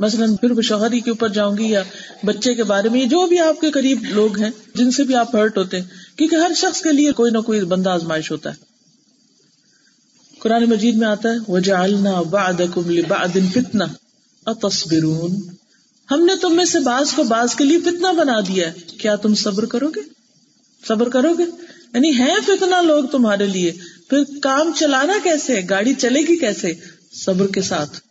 مثلاً پھر وہ شوہری کے اوپر جاؤں گی یا بچے کے بارے میں، جو بھی آپ کے قریب لوگ ہیں، جن سے بھی آپ ہرٹ ہوتے ہیں، کیونکہ ہر شخص کے لیے کوئی نہ کوئی بندہ آزمائش ہوتا ہے۔ قرآن مجید میں آتا ہے، وجعلنا بعدکم لبعد فتنہ اتصبرون ہم نے تم میں سے بعض کو بعض کے لیے فتنہ بنا دیا ہے۔ کیا تم صبر کرو گے؟ صبر کرو گے؟ یعنی ہے فتنا لوگ تمہارے لیے۔ پھر کام چلانا کیسے گاڑی چلے گی کیسے؟ صبر کے ساتھ۔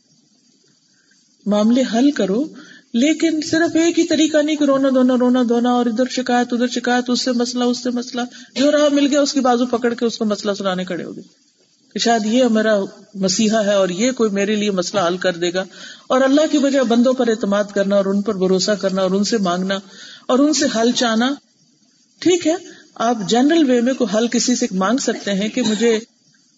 معاملے حل کرو، لیکن صرف ایک ہی طریقہ نہیں کہ رونا دھونا رونا دھونا اور ادھر شکایت ادھر شکایت، اس سے مسئلہ، اس سے مسئلہ۔ جو راہ مل گیا، اس کی بازو پکڑ کے اس کو مسئلہ سنانے کھڑے ہوگی کہ شاید یہ میرا مسیحا ہے اور یہ کوئی میرے لیے مسئلہ حل کر دے گا۔ اور اللہ کی وجہ بندوں پر اعتماد کرنا، اور ان پر بھروسہ کرنا، اور ان سے مانگنا، اور ان سے حل چاہنا۔ ٹھیک ہے، آپ جنرل وے میں کوئی حل کسی سے مانگ سکتے ہیں کہ مجھے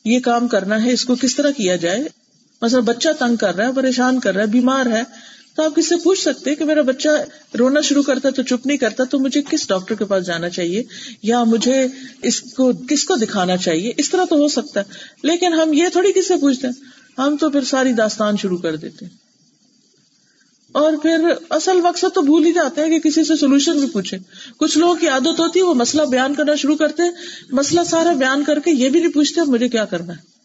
یہ کام کرنا ہے، اس کو کس طرح کیا جائے؟ مثلا بچہ تنگ کر رہا ہے، پریشان کر رہا ہے، بیمار ہے، تو آپ کس سے پوچھ سکتے کہ میرا بچہ رونا شروع کرتا تو چپ نہیں کرتا، تو مجھے کس ڈاکٹر کے پاس جانا چاہیے؟ یا مجھے اس کو، کس کو دکھانا چاہیے؟ اس طرح تو ہو سکتا ہے، لیکن ہم یہ تھوڑی کس سے پوچھتے ہیں؟ ہم تو پھر ساری داستان شروع کر دیتے ہیں۔ اور پھر اصل مقصد تو بھول ہی جاتے ہیں کہ کسی سے سولوشن بھی پوچھے کچھ لوگوں کی عادت ہوتی ہے، وہ مسئلہ بیان کرنا شروع کرتے مسئلہ سارا بیان کر کے یہ بھی نہیں پوچھتے مجھے کیا کرنا ہے۔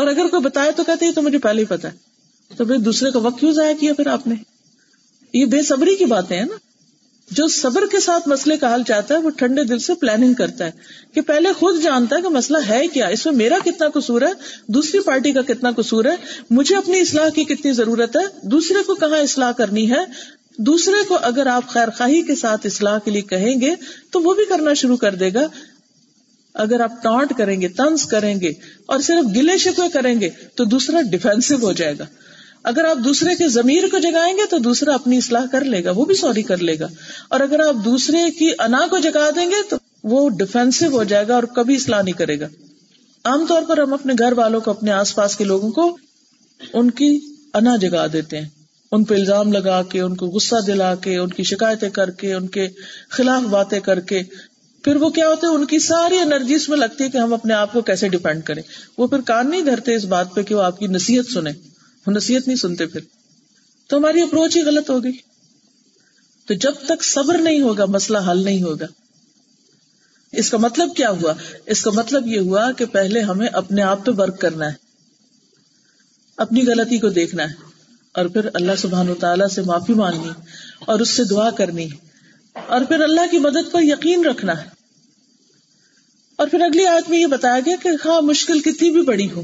اور اگر کوئی بتایا تو کہتے تو مجھے پہلے ہی پتا ہے۔ تو پھر دوسرے کا وقت کیوں ضائع کیا پھر آپ نے؟ یہ بے صبری کی باتیں ہیں نا۔ جو صبر کے ساتھ مسئلے کا حل چاہتا ہے، وہ ٹھنڈے دل سے پلاننگ کرتا ہے کہ پہلے خود جانتا ہے کہ مسئلہ ہے کیا۔ اس میں میرا کتنا قصور ہے، دوسری پارٹی کا کتنا قصور ہے۔ مجھے اپنی اصلاح کی کتنی ضرورت ہے۔ دوسرے کو کہاں اصلاح کرنی ہے؟ دوسرے کو اگر آپ خیر خواہی کے ساتھ اصلاح کے لیے کہیں گے تو وہ بھی کرنا شروع کر دے گا۔ اگر آپ ٹانٹ کریں گے تنز کریں گے اور صرف گلے شکوے کریں گے تو دوسرا ڈیفینسو ہو جائے گا۔ اگر آپ دوسرے کے ضمیر کو جگائیں گے تو دوسرا اپنی اصلاح کر لے گا، وہ بھی سوری کر لے گا۔ اور اگر آپ دوسرے کی انا کو جگا دیں گے تو وہ ڈیفینسو ہو جائے گا اور کبھی اصلاح نہیں کرے گا۔ عام طور پر ہم اپنے گھر والوں کو، اپنے آس پاس کے لوگوں کو ان کی انا جگا دیتے ہیں۔ ان پہ الزام لگا کے، ان کو غصہ دلا کے، ان کی شکایتیں کر کے، ان کے خلاف باتیں کر کے پھر وہ کیا ہوتا ہے؟ ان کی ساری انرجی اس میں لگتی ہے کہ ہم اپنے آپ کو کیسے ڈیپینڈ کریں۔ وہ پھر کان نہیں دھرتے اس بات پہ کہ وہ آپ کی نصیحت سنیں۔ وہ نصیحت نہیں سنتے پھر۔ تو ہماری اپروچ ہی غلط ہوگی۔ تو جب تک صبر نہیں ہوگا، مسئلہ حل نہیں ہوگا۔ اس کا مطلب کیا ہوا؟ اس کا مطلب یہ ہوا کہ پہلے ہمیں اپنے آپ پہ ورک کرنا ہے۔ اپنی غلطی کو دیکھنا ہے۔ اور پھر اللہ سبحان و تعالیٰ سے معافی مانگنی اور اس سے دعا کرنی۔ اور پھر اللہ کی مدد پر یقین رکھنا ہے۔ اور پھر اگلی آیت میں یہ بتایا گیا کہ ہاں مشکل کتنی بھی بڑی ہو۔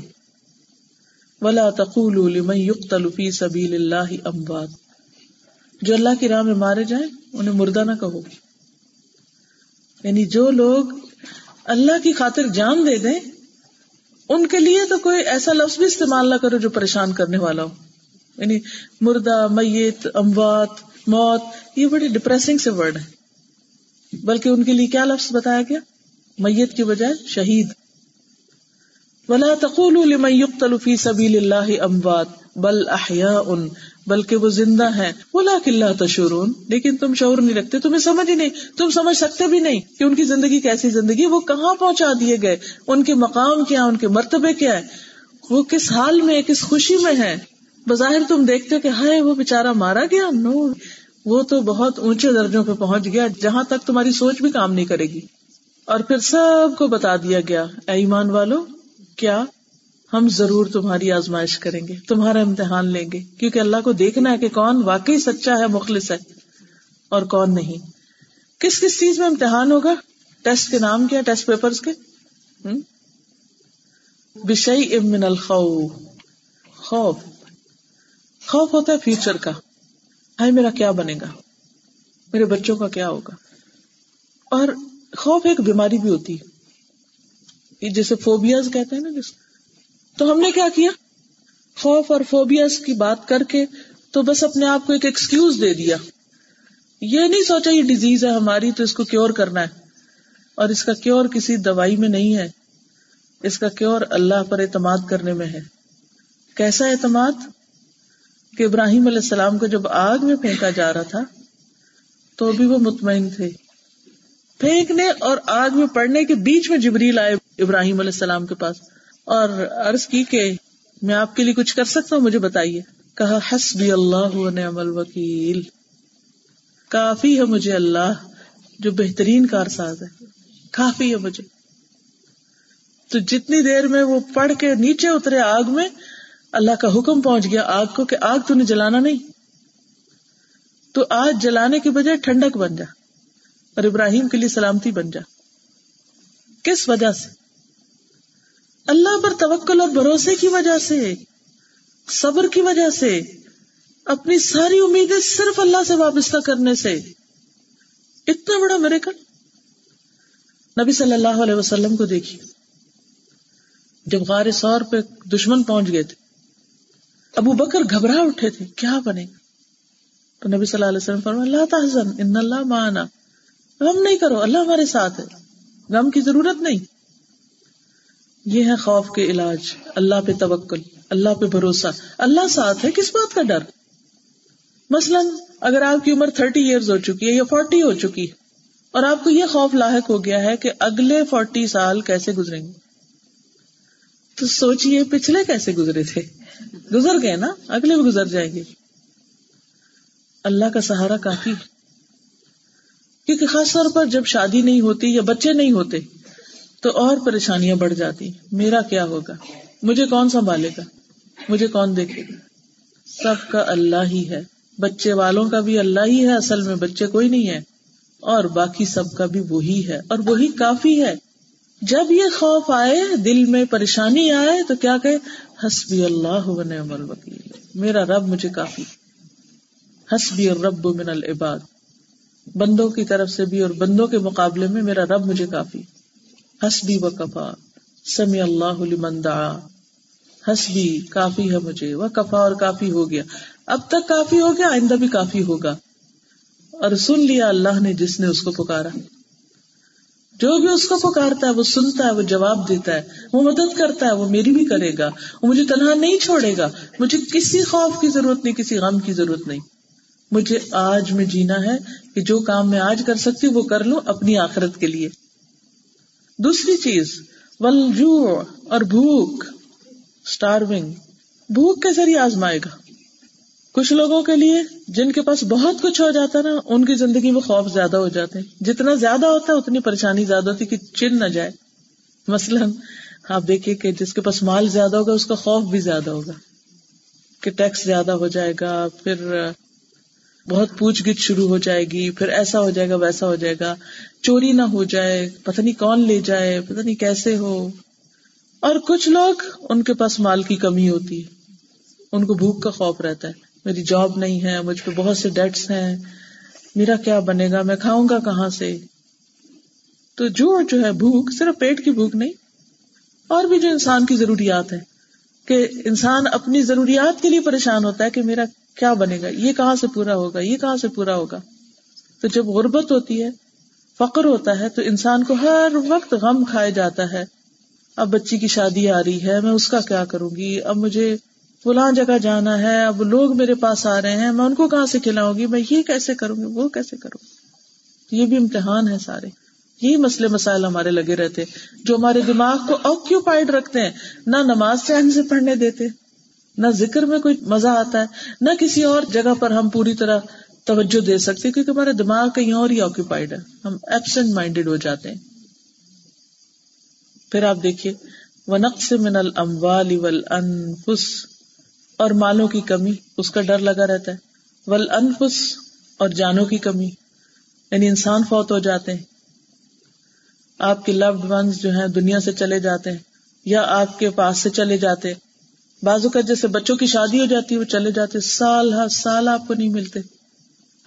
ولا تقول فی سبیل اللہ اموات جو اللہ کی راہ میں مارے جائیں، انہیں مردہ نہ کہو۔ یعنی جو لوگ اللہ کی خاطر جان دے دیں، ان کے لیے تو کوئی ایسا لفظ بھی استعمال نہ کرو جو پریشان کرنے والا ہو۔ یعنی مردہ، میت، اموات موت، یہ بڑی ڈپریسنگ سے ورڈ ہے۔ بلکہ ان کے لیے کیا لفظ بتایا گیا؟ میت کی بجائے شہید۔ ولا تقول لمن يقتل في سبيل الله اموات بل احياء بلکہ وہ زندہ ہیں۔ بولا کلّہ تشورون لیکن تم شعور نہیں رکھتے، تمہیں سمجھ ہی نہیں، تم سمجھ سکتے بھی نہیں کہ ان کی زندگی کیسی زندگی وہ کہاں پہنچا دیے گئے؟ ان کے مقام کیا ان کے مرتبے کیا ہے وہ کس حال میں کس خوشی میں ہے بظاہر تم دیکھتے ہو کہ ہائے، وہ بےچارا مارا گیا؟ نو، وہ تو بہت اونچے درجوں پہ پہنچ گیا، جہاں تک تمہاری سوچ بھی کام نہیں کرے گی۔ اور پھر سب کو بتا دیا گیا، اے ایمان والو، کیا ہم ضرور تمہاری آزمائش کریں گے، تمہارا امتحان لیں گے، کیونکہ اللہ کو دیکھنا ہے کہ کون واقعی سچا ہے، مخلص ہے، اور کون نہیں۔ کس کس چیز میں امتحان ہوگا؟ ٹیسٹ کے نام کیا، ٹیسٹ پیپر کے؟ بشئی امن الخوف۔ خوف۔ خوف ہوتا ہے فیوچر کا۔ ہائی میرا کیا بنے گا؟ میرے بچوں کا کیا ہوگا؟ اور خوف ایک بیماری بھی ہوتی جیسے فوبیاز کہتے ہیں نا جس تو ہم نے کیا کیا؟ خوف اور فوبیاز کی بات کر کے تو بس اپنے آپ کو ایک ایکسکیوز دے دیا۔ یہ نہیں سوچا یہ ڈیزیز ہے ہماری تو اس کو کیور کرنا ہے۔ اور اس کا کیور کسی دوائی میں نہیں ہے۔ اس کا کیور اللہ پر اعتماد کرنے میں ہے۔ کیسا اعتماد؟ کہ ابراہیم علیہ السلام کو جب آگ میں پھینکا جا رہا تھا، تو بھی وہ مطمئن تھے۔ پھینکنے اور آگ میں پڑنے کے بیچ میں جبریل آئے ابراہیم علیہ السلام کے پاس اور عرض کی کہ میں آپ کے لیے کچھ کر سکتا ہوں، مجھے بتائیے۔ کہا، حسبی اللہ نعم الوکیل۔ کافی ہے مجھے اللہ، جو بہترین کار ساز ہے۔ کافی ہے مجھے۔ تو جتنی دیر میں وہ پڑھ کے نیچے اترے آگ میں اللہ کا حکم پہنچ گیا آگ کو کہ آگ تو نے جلانا نہیں۔ تو آج جلانے کے بجائے ٹھنڈک بن جا اور ابراہیم کے لیے سلامتی بن جا۔ کس وجہ سے؟ اللہ پر توکل اور بھروسے کی وجہ سے، صبر کی وجہ سے، اپنی ساری امیدیں صرف اللہ سے وابستہ کرنے سے۔ اتنا بڑا میرے کل نبی صلی اللہ علیہ وسلم کو دیکھی جب غار سور پہ دشمن پہنچ گئے تھے۔ ابو بکر گھبرا اٹھے تھے، کیا بنے گا؟ تو نبی صلی اللہ علیہ وسلم فرما اللہ تحزن، ان اللہ مانا غم نہیں کرو، اللہ ہمارے ساتھ ہے۔ غم کی ضرورت نہیں۔ یہ ہے خوف کے علاج۔ اللہ پہ توکل، اللہ پہ بھروسہ۔ اللہ ساتھ ہے، کس بات کا ڈر؟ مثلاً اگر آپ کی عمر تھرٹی ایئرز ہو چکی ہے یا فورٹی ہو چکی ہے، اور آپ کو یہ خوف لاحق ہو گیا ہے کہ اگلے فورٹی سال کیسے گزریں گے۔ تو سوچیے پچھلے کیسے گزرے تھے؟ گزر گئے نا، اگلے بھی گزر جائیں گے۔ اللہ کا سہارا کافی ہے۔ کیونکہ خاص طور پر جب شادی نہیں ہوتی یا بچے نہیں ہوتے، تو اور پریشانیاں بڑھ جاتی۔ میرا کیا ہوگا؟ مجھے کون سنبھالے گا؟ مجھے کون دیکھے گا؟ سب کا اللہ ہی ہے۔ بچے والوں کا بھی اللہ ہی ہے، اصل میں بچے کوئی نہیں ہے۔ اور باقی سب کا بھی وہی ہے۔ اور وہی کافی ہے۔ جب یہ خوف آئے، دل میں پریشانی آئے، تو کیا کہ حسبی اللہ نعم الوکیل۔ میرا رب مجھے کافی۔ حسبی اور رب من العباد۔ بندوں کی طرف سے بھی اور بندوں کے مقابلے میں میرا رب مجھے کافی۔ حسبی و کفا۔ سمی اللہ لمن دعا۔ حسبی، کافی ہے مجھے۔ وہ کفا اور کافی ہو گیا۔ اب تک کافی ہو گیا، آئندہ بھی کافی ہوگا۔ اور سن لیا اللہ نے جس نے اس کو پکارا۔ جو بھی اس کو پکارتا ہے، وہ سنتا ہے، وہ جواب دیتا ہے، وہ مدد کرتا ہے، وہ میری بھی کرے گا، وہ مجھے تنہا نہیں چھوڑے گا، مجھے کسی خوف کی ضرورت نہیں، کسی غم کی ضرورت نہیں۔ مجھے آج میں جینا ہے کہ جو کام میں آج کر سکتی ہوں، وہ کر لوں اپنی آخرت کے لیے۔ دوسری چیز ولجو اور بھوک اسٹارونگ بھوک کے ذریعے آزمائے گا۔ کچھ لوگوں کے لیے جن کے پاس بہت کچھ ہو جاتا نا، ان کی زندگی میں خوف زیادہ ہو جاتے ہیں۔ جتنا زیادہ ہوتا ہے، اتنی پریشانی زیادہ ہوتی کہ چن نہ جائے۔ مثلاً آپ دیکھیے کہ جس کے پاس مال زیادہ ہوگا، اس کا خوف بھی زیادہ ہوگا۔ کہ ٹیکس زیادہ ہو جائے گا، پھر بہت پوچھ گچھ شروع ہو جائے گی، پھر ایسا ہو جائے گا، ویسا ہو جائے گا۔ چوری نہ ہو جائے، پتہ نہیں کون لے جائے، پتہ نہیں کیسے ہو۔ اور کچھ لوگ ان کے پاس مال کی کمی ہوتی ہے۔ ان کو بھوک کا خوف رہتا ہے۔ میری جاب نہیں ہے، مجھ پہ بہت سے ڈیٹس ہیں۔ میرا کیا بنے گا؟ میں کھاؤں گا کہاں سے؟ تو جو جو ہے بھوک، صرف پیٹ کی بھوک نہیں، اور بھی جو انسان کی ضروریات ہے کہ انسان اپنی ضروریات کے لیے پریشان ہوتا ہے کہ میرا کیا بنے گا؟ یہ کہاں سے پورا ہوگا؟ یہ کہاں سے پورا ہوگا؟ تو جب غربت ہوتی ہے، فقر ہوتا ہے، تو انسان کو ہر وقت غم کھائے جاتا ہے۔ اب بچی کی شادی آ رہی ہے، میں اس کا کیا کروں گی؟ اب مجھے فلاں جگہ جانا ہے، اب لوگ میرے پاس آ رہے ہیں، میں ان کو کہاں سے کھلاؤں گی؟ میں یہ کیسے کروں گی؟ وہ کیسے کروں گی؟ یہ بھی امتحان ہے سارے۔ یہی مسئلے مسائل ہمارے لگے رہتے۔ جو ہمارے دماغ کو آکوپائڈ رکھتے ہیں، نہ نماز چین سے پڑھنے دیتے، نہ ذکر میں کوئی مزہ آتا ہے، نہ کسی اور جگہ پر ہم پوری طرح توجہ دے سکتے، کیونکہ ہمارا دماغ کہیں اور ہی آکوپائڈ ہے۔ ہم ایبسنٹ مائنڈیڈ ہو جاتے ہیں۔ پھر آپ دیکھیے وہ نقص من الموال والانفس اور مالوں کی کمی، اس کا ڈر لگا رہتا ہے۔ ول انفس اور جانوں کی کمی۔ یعنی انسان فوت ہو جاتے ہیں۔ آپ کے لوڈ ونس جو ہیں، دنیا سے چلے جاتے ہیں۔ یا آپ کے پاس سے چلے جاتے بازو کا جیسے بچوں کی شادی ہو جاتی ہے، وہ چلے جاتے سال ہر سال آپ کو نہیں ملتے۔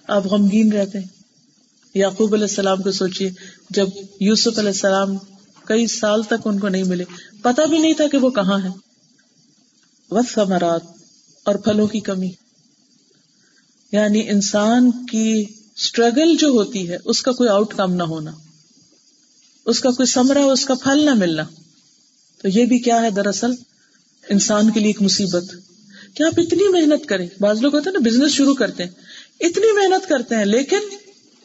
آپ غمگین رہتے ہیں۔ یعقوب علیہ السلام کو سوچیے جب یوسف علیہ السلام کئی سال تک ان کو نہیں ملے پتا بھی نہیں تھا کہ وہ کہاں ہے وقت ثمرات اور پھلوں کی کمی۔ یعنی انسان کی اسٹرگل جو ہوتی ہے، اس کا کوئی آؤٹ کم نہ ہونا۔ اس کا کوئی سمرا اس کا پھل نہ ملنا۔ تو یہ بھی کیا ہے دراصل؟ انسان کے لیے ایک مصیبت۔ کہ آپ اتنی محنت کریں۔ بعض لوگ ہوتے ہیں نا بزنس شروع کرتے ہیں۔ اتنی محنت کرتے ہیں، لیکن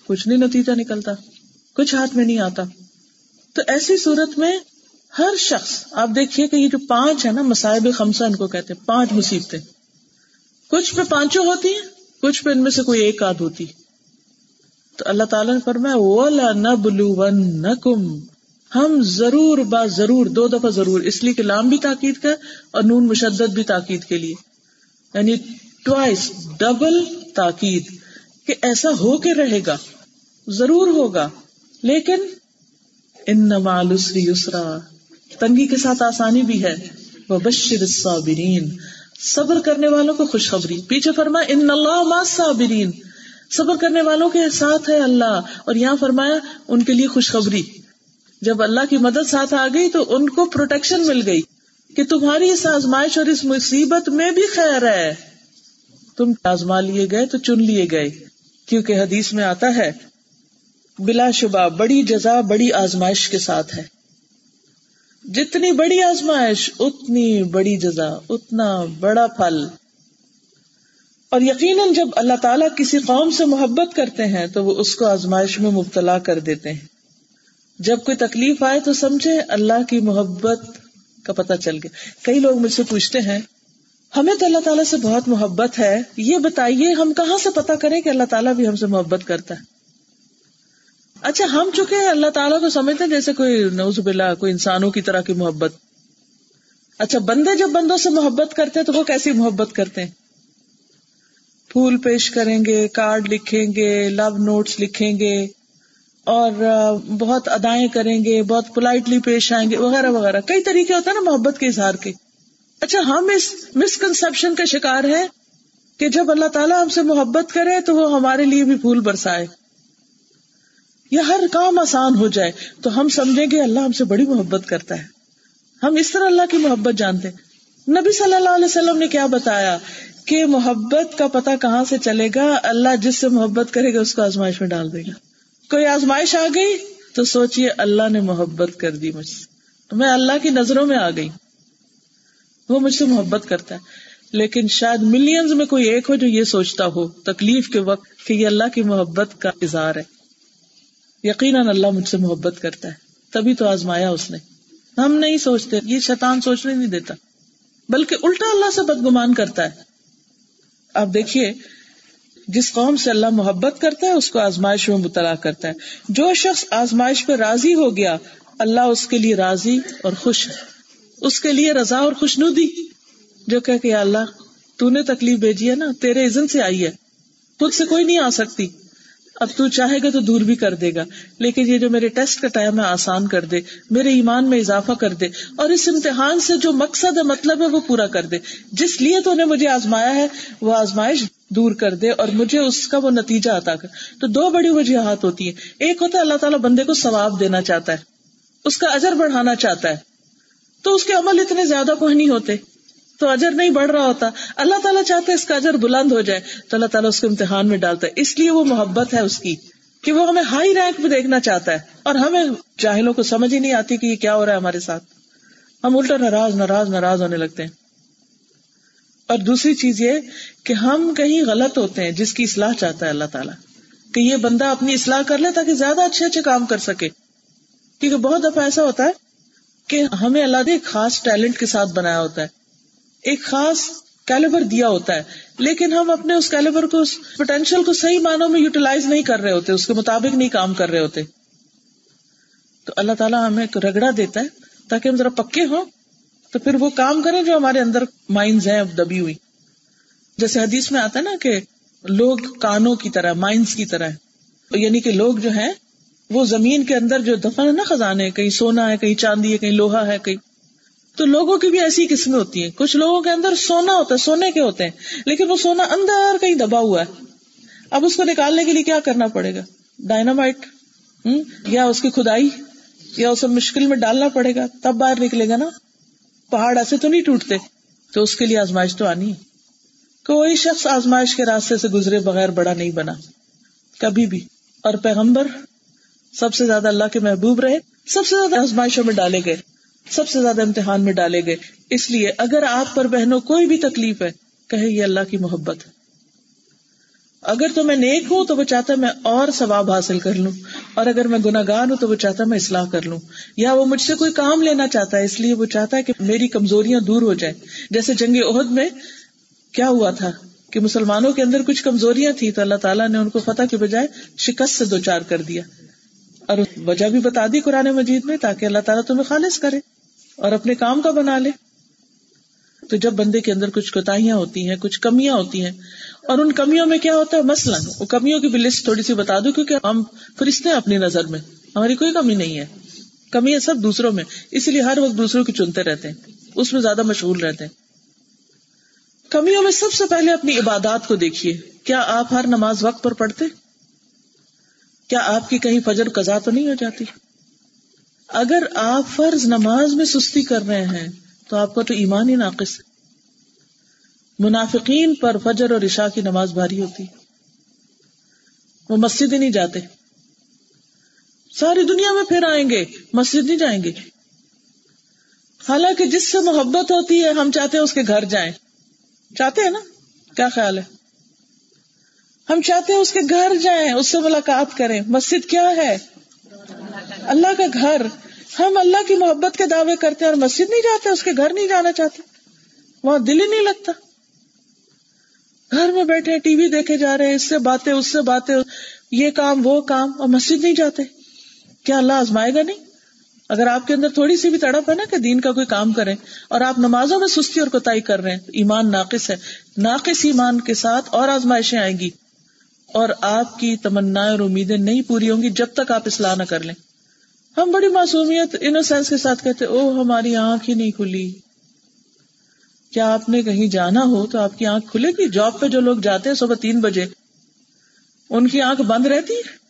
کچھ نہیں نتیجہ نکلتا۔ کچھ ہاتھ میں نہیں آتا۔ تو ایسی صورت میں ہر شخص، آپ دیکھیے کہ یہ جو پانچ ہے نا مسائب خمسہ ان کو کہتے ہیں، پانچ مصیبتیں۔ کچھ پہ پانچوں ہوتی ہیں، کچھ پہ ان میں سے کوئی ایک آدھ ہوتی تو اللہ تعالیٰ نے فرمایا ولا نبلونکم ہم ضرور با ضرور، دو دفعہ ضرور، اس لیے کہ لام بھی تاکید کا اور نون مشدد بھی تاکید کے لیے۔ یعنی ٹوائس ڈبل تاکید کہ ایسا ہو کے رہے گا، ضرور ہوگا۔ لیکن ان نمالسری یسرا، تنگی کے ساتھ آسانی بھی ہے۔ وہ بشر الصابرین صبر کرنے والوں کو خوشخبری۔ پیچھے فرما ان اللہ ما صابرین۔ صبر کرنے والوں کے ساتھ ہے اللہ۔ اور یہاں فرمایا، ان کے لیے خوشخبری۔ جب اللہ کی مدد ساتھ آ گئی تو ان کو پروٹیکشن مل گئی کہ تمہاری اس آزمائش اور اس مصیبت میں بھی خیر ہے۔ تم آزما لیے گئے تو چن لیے گئے۔ کیونکہ حدیث میں آتا ہے، بلا شبہ بڑی جزا بڑی آزمائش کے ساتھ ہے۔ جتنی بڑی آزمائش، اتنی بڑی جزا، اتنا بڑا پھل۔ اور یقیناً جب اللہ تعالیٰ کسی قوم سے محبت کرتے ہیں، تو وہ اس کو آزمائش میں مبتلا کر دیتے ہیں۔ جب کوئی تکلیف آئے تو سمجھے اللہ کی محبت کا پتہ چل گیا۔ کئی لوگ مجھ سے پوچھتے ہیں، ہمیں تو اللہ تعالیٰ سے بہت محبت ہے، یہ بتائیے ہم کہاں سے پتا کریں کہ اللہ تعالیٰ بھی ہم سے محبت کرتا ہے؟ اچھا ہم چکے ہیں اللہ تعالیٰ کو سمجھتے ہیں جیسے کوئی نوز بلا کوئی انسانوں کی طرح کی محبت۔ اچھا بندے جب بندوں سے محبت کرتے ہیں تو وہ کیسی محبت کرتے ہیں؟ پھول پیش کریں گے، کارڈ لکھیں گے، لو نوٹس لکھیں گے اور بہت ادائیں کریں گے، بہت پولائٹلی پیش آئیں گے، وغیرہ وغیرہ۔ کئی طریقے ہوتے ہیں نا محبت کے اظہار کے۔ اچھا ہم اس مسکنسپشن کا شکار ہے کہ جب اللہ تعالیٰ ہم سے محبت کرے تو وہ ہمارے لیے بھی پھول برسائے۔ یا ہر کام آسان ہو جائے تو ہم سمجھیں گے اللہ ہم سے بڑی محبت کرتا ہے۔ ہم اس طرح اللہ کی محبت جانتے ہیں۔ نبی صلی اللہ علیہ وسلم نے کیا بتایا کہ محبت کا پتا کہاں سے چلے گا؟ اللہ جس سے محبت کرے گا اس کو آزمائش میں ڈال دے گا۔ کوئی آزمائش آ گئی تو سوچیے اللہ نے محبت کر دی مجھ سے۔ میں اللہ کی نظروں میں آ گئی۔ وہ مجھ سے محبت کرتا ہے۔ لیکن شاید ملینز میں کوئی ایک ہو جو یہ سوچتا ہو تکلیف کے وقت کہ یہ اللہ کی محبت کا اظہار ہے۔ یقیناً اللہ مجھ سے محبت کرتا ہے۔ تبھی تو آزمایا اس نے۔ ہم نہیں سوچتے، یہ شیطان سوچنے نہیں دیتا۔ بلکہ الٹا اللہ سے بدگمان کرتا ہے۔ آپ دیکھیے، جس قوم سے اللہ محبت کرتا ہے، اس کو آزمائش میں مبتلا کرتا ہے۔ جو شخص آزمائش پہ راضی ہو گیا، اللہ اس کے لیے راضی اور خوش اس کے لیے رضا اور خوش ندی جو کہ اللہ، تو نے تکلیف بھیجی ہے نا، تیرے عزن سے آئی ہے۔ خود سے کوئی نہیں آ سکتی۔ اب تو چاہے گا تو دور بھی کر دے گا، لیکن یہ جو میرے ٹیسٹ کا ٹائم ہے، آسان کر دے، میرے ایمان میں اضافہ کر دے، اور اس امتحان سے جو مقصد ہے مطلب ہے، وہ پورا کر دے۔ جس لیے تو نے مجھے آزمایا ہے، وہ آزمائش دور کر دے، اور مجھے اس کا وہ نتیجہ عطا کر۔ تو دو بڑی وجوہات ہوتی ہیں۔ ایک ہوتا ہے، اللہ تعالیٰ بندے کو ثواب دینا چاہتا ہے، اس کا اجر بڑھانا چاہتا ہے۔ تو اس کے عمل اتنے زیادہ کوئی نہیں ہوتے۔ تو اجر نہیں بڑھ رہا ہوتا۔ اللہ تعالیٰ چاہتے اس کا اجر بلند ہو جائے۔ تو اللہ تعالیٰ اس کو امتحان میں ڈالتا ہے۔ اس لیے وہ محبت ہے اس کی کہ وہ ہمیں ہائی رینک میں دیکھنا چاہتا ہے اور ہمیں جاہلوں کو سمجھ ہی نہیں آتی کہ یہ کیا ہو رہا ہے ہمارے ساتھ۔ ہم الٹا ناراض ناراض ناراض ہونے لگتے ہیں۔ اور دوسری چیز یہ کہ ہم کہیں غلط ہوتے ہیں، جس کی اصلاح چاہتا ہے اللہ تعالیٰ۔ کہ یہ بندہ اپنی اصلاح کر لے تاکہ زیادہ اچھے اچھے کام کر سکے۔ کیونکہ بہت دفعہ ایسا ہوتا ہے کہ ہمیں اللہ نے ایک خاص ٹیلنٹ کے ساتھ بنایا ہوتا ہے۔ ایک خاص کیلیبر دیا ہوتا ہے، لیکن ہم اپنے اس کیلیبر کو پوٹینشیل کو صحیح معنوں میں یوٹیلائز نہیں کر رہے ہوتے، اس کے مطابق نہیں کام کر رہے ہوتے۔ تو اللہ تعالیٰ ہمیں ایک رگڑا دیتا ہے، تاکہ ہم ذرا پکے ہوں، تو پھر وہ کام کریں جو ہمارے اندر مائنز ہیں دبی ہوئی۔ جیسے حدیث میں آتا ہے نا کہ لوگ کانوں کی طرح مائنز کی طرح یعنی کہ لوگ جو ہیں، وہ زمین کے اندر جو دفن ہے نا خزانے، کہیں سونا ہے، کہیں چاندی ہے، کہیں لوہا ہے، کہیں تو لوگوں کی بھی ایسی قسمیں ہوتی ہیں۔ کچھ لوگوں کے اندر سونا ہوتا ہے، سونے کے ہوتے ہیں، لیکن وہ سونا اندر کہیں دبا ہوا ہے۔ اب اس کو نکالنے کے لیے کیا کرنا پڑے گا؟ ڈائنامائٹ یا اس کی کھدائی، یا اسے مشکل میں ڈالنا پڑے گا۔ تب باہر نکلے گا نا۔ پہاڑ ایسے تو نہیں ٹوٹتے۔ تو اس کے لیے آزمائش تو آنی ہے۔ کوئی شخص آزمائش کے راستے سے گزرے بغیر بڑا نہیں بنا۔ کبھی بھی۔ اور پیغمبر سب سے زیادہ اللہ کے محبوب رہے، سب سے زیادہ آزمائشوں میں ڈالے گئے۔ سب سے زیادہ امتحان میں ڈالے گئے۔ اس لیے اگر آپ پر بہنوں کوئی بھی تکلیف ہے، کہے یہ اللہ کی محبت۔ ہے اگر تو میں نیک ہوں تو وہ چاہتا ہے میں اور ثواب حاصل کر لوں، اور اگر میں گناگار ہوں تو وہ چاہتا ہے میں اصلاح کر لوں۔ یا وہ مجھ سے کوئی کام لینا چاہتا ہے، اس لیے وہ چاہتا ہے کہ میری کمزوریاں دور ہو جائے جیسے جنگ عہد میں کیا ہوا تھا کہ مسلمانوں کے اندر کچھ کمزوریاں تھی تو اللہ تعالیٰ نے ان کو فتح کے بجائے شکست سے دو چار کر دیا۔ اور وجہ بھی بتا دی قرآن مجید میں تاکہ اللہ تعالیٰ تمہیں خالص کرے۔ اور اپنے کام کا بنا لے۔ تو جب بندے کے اندر کچھ کوتاہیاں ہوتی ہیں، کچھ کمیاں ہوتی ہیں، اور ان کمیوں میں کیا ہوتا ہے؟ مثلاً وہ کمیوں کی بھی لسٹ تھوڑی سی بتا دوں، کیونکہ ہم فرشتے ہیں اپنی نظر میں۔ ہماری کوئی کمی نہیں ہے۔ کمی ہے سب دوسروں میں اسی لیے ہر وقت دوسروں کی چنتے رہتے ہیں۔ اس میں زیادہ مشغول رہتے ہیں۔ کمیوں میں سب سے پہلے اپنی عبادات کو دیکھیے۔ کیا آپ ہر نماز وقت پر پڑھتے؟ کیا آپ کی کہیں فجر قزا تو نہیں ہو جاتی؟ اگر آپ فرض نماز میں سستی کر رہے ہیں تو آپ کا تو ایمان ہی ناقص ہے۔ منافقین پر فجر اور عشاء کی نماز بھاری ہوتی۔ وہ مسجد ہی نہیں جاتے۔ ساری دنیا میں پھر آئیں گے، مسجد نہیں جائیں گے۔ حالانکہ جس سے محبت ہوتی ہے، ہم چاہتے ہیں اس کے گھر جائیں۔ چاہتے ہیں نا؟ کیا خیال ہے؟ ہم چاہتے ہیں اس کے گھر جائیں، اس سے ملاقات کریں۔ مسجد کیا ہے؟ اللہ کا گھر۔ ہم اللہ کی محبت کے دعوے کرتے ہیں اور مسجد نہیں جاتے، اس کے گھر نہیں جانا چاہتے۔ وہاں دل ہی نہیں لگتا۔ گھر میں بیٹھے ٹی وی دیکھے جا رہے ہیں، اس سے باتیں، اس سے باتیں، یہ کام، وہ کام، اور مسجد نہیں جاتے۔ کیا اللہ آزمائے گا نہیں؟ اگر آپ کے اندر تھوڑی سی بھی تڑپ ہے نا کہ دین کا کوئی کام کریں، اور آپ نمازوں میں سستی اور کوتا کر رہے ہیں ایمان ناقص ہے۔ ناقص ایمان کے ساتھ اور آزمائشیں آئیں گی۔ اور آپ کی تمنا اور امیدیں نہیں پوری ہوں گی جب تک آپ اصلاح نہ کر لیں۔ ہم بڑی معصومیت انوسینس کے ساتھ کہتے او ہماری آنکھ ہی نہیں کھلی۔ کیا آپ نے کہیں جانا ہو تو آپ کی آنکھ کھلے گی؟ جاب پہ جو لوگ جاتے ہیں صبح تین بجے، ان کی آنکھ بند رہتی؟ ہے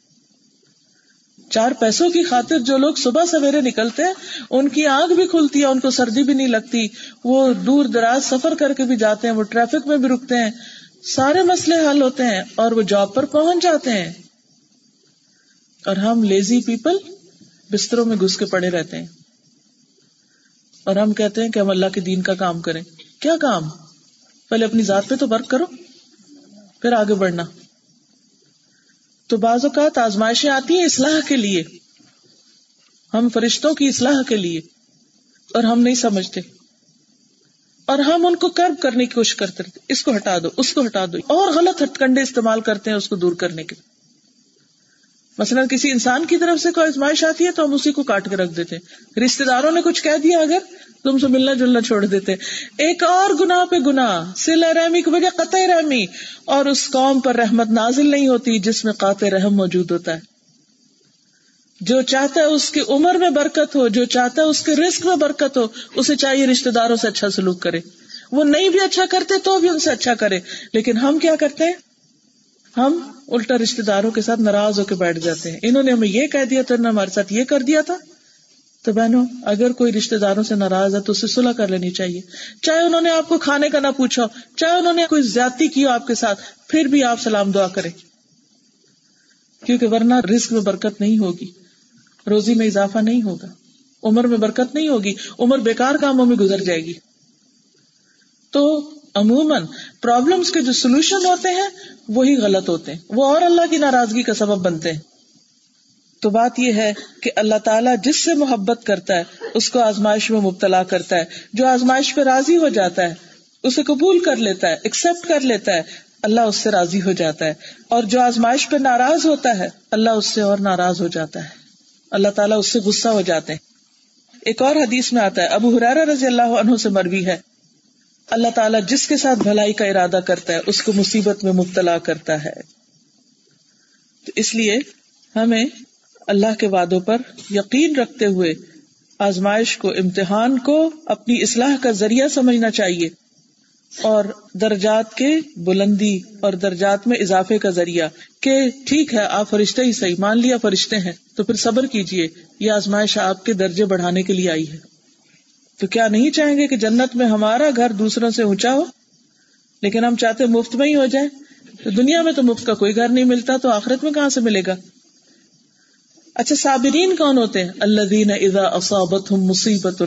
چار پیسوں کی خاطر جو لوگ صبح سویرے نکلتے ہیں، ان کی آنکھ بھی کھلتی ہے، ان کو سردی بھی نہیں لگتی۔ وہ دور دراز سفر کر کے بھی جاتے ہیں، وہ ٹریفک میں بھی رکتے ہیں۔ سارے مسئلے حل ہوتے ہیں اور وہ جاب پر پہنچ جاتے ہیں۔ اور ہم لیزی پیپل بستروں میں گھس کے پڑے رہتے ہیں۔ اور ہم کہتے ہیں کہ ہم اللہ کے دین کا کام کریں۔ کیا کام؟ پہلے اپنی ذات پہ تو ورک کرو، پھر آگے بڑھنا۔ تو بعض اوقات آزمائشیں آتی ہیں اصلاح کے لیے۔ ہم فرشتوں کی اصلاح کے لیے۔ اور ہم نہیں سمجھتے۔ اور ہم ان کو کرب کرنے کی کوشش کرتے رہتے۔ اس کو ہٹا دو، اس کو ہٹا دو۔ اور غلط ہٹ کنڈے استعمال کرتے ہیں اس کو دور کرنے کے مثلاً کسی انسان کی طرف سے کوئی آزمائش آتی ہے تو ہم اسی کو کاٹ کے رکھ دیتے رشتے داروں نے کچھ کہہ دیا، اگر تم سے ملنا جلنا چھوڑ دیتے ایک اور گنا پہ گنا سلا رحمی کی وجہ قطع رحمی۔ اور اس قوم پر رحمت نازل نہیں ہوتی جس میں قاطع رحم موجود ہوتا ہے۔ جو چاہتا ہے اس کی عمر میں برکت ہو، جو چاہتا ہے اس کے رسک میں برکت ہو، اسے چاہیے رشتے داروں سے اچھا سلوک کرے۔ وہ نہیں بھی اچھا کرتے تو بھی ان سے اچھا کرے۔ لیکن ہم کیا کرتے ہیں؟ ہم الٹا رشتے داروں کے ساتھ ناراض ہو کے بیٹھ جاتے ہیں۔ انہوں نے ہمیں یہ کہہ دیا تھا ہمارے ساتھ یہ کر دیا تھا۔ تو بہنوں، اگر کوئی رشتے داروں سے ناراض ہے تو اسے سلح کر لینی چاہیے۔ چاہے انہوں نے آپ کو کھانے کا نہ پوچھا چاہے انہوں نے کوئی زیادتی کی ہو آپ کے ساتھ، پھر بھی آپ سلام دعا کریں۔ کیونکہ ورنہ رسک میں برکت نہیں ہوگی، روزی میں اضافہ نہیں ہوگا۔ عمر میں برکت نہیں ہوگی، عمر بیکار کاموں میں گزر جائے گی۔ تو عموماً پرابلمس کے جو سولوشن ہوتے ہیں، وہی غلط ہوتے ہیں۔ وہ اور اللہ کی ناراضگی کا سبب بنتے ہیں۔ تو بات یہ ہے کہ اللہ تعالیٰ جس سے محبت کرتا ہے، اس کو آزمائش میں مبتلا کرتا ہے۔ جو آزمائش پہ راضی ہو جاتا ہے، اسے قبول کر لیتا ہے ایکسپٹ کر لیتا ہے، اللہ اس سے راضی ہو جاتا ہے۔ اور جو آزمائش پہ ناراض ہوتا ہے، اللہ اس سے اور ناراض ہو جاتا ہے۔ اللہ تعالیٰ اس سے غصہ ہو جاتے ہیں۔ ایک اور حدیث میں آتا ہے، ابو حرارا رضی اللہ عنہ سے مروی ہے۔ اللہ تعالیٰ جس کے ساتھ بھلائی کا ارادہ کرتا ہے، اس کو مصیبت میں مبتلا کرتا ہے۔ تو اس لیے ہمیں اللہ کے وعدوں پر یقین رکھتے ہوئے آزمائش کو، امتحان کو اپنی اصلاح کا ذریعہ سمجھنا چاہیے اور درجات کے بلندی اور درجات میں اضافے کا ذریعہ کہ ٹھیک ہے، آپ فرشتے ہی صحیح، مان لیا فرشتے ہیں، تو پھر صبر کیجیے یہ آزمائش آپ کے درجے بڑھانے کے لیے آئی ہے۔ تو کیا نہیں چاہیں گے کہ جنت میں ہمارا گھر دوسروں سے اونچا ہو؟ لیکن ہم چاہتے مفت میں ہی ہو جائے تو دنیا میں تو مفت کا کوئی گھر نہیں ملتا، تو آخرت میں کہاں سے ملے گا؟ اچھا صابرین کون ہوتے ہیں؟ اللہ دین ادا اصابت مصیبت،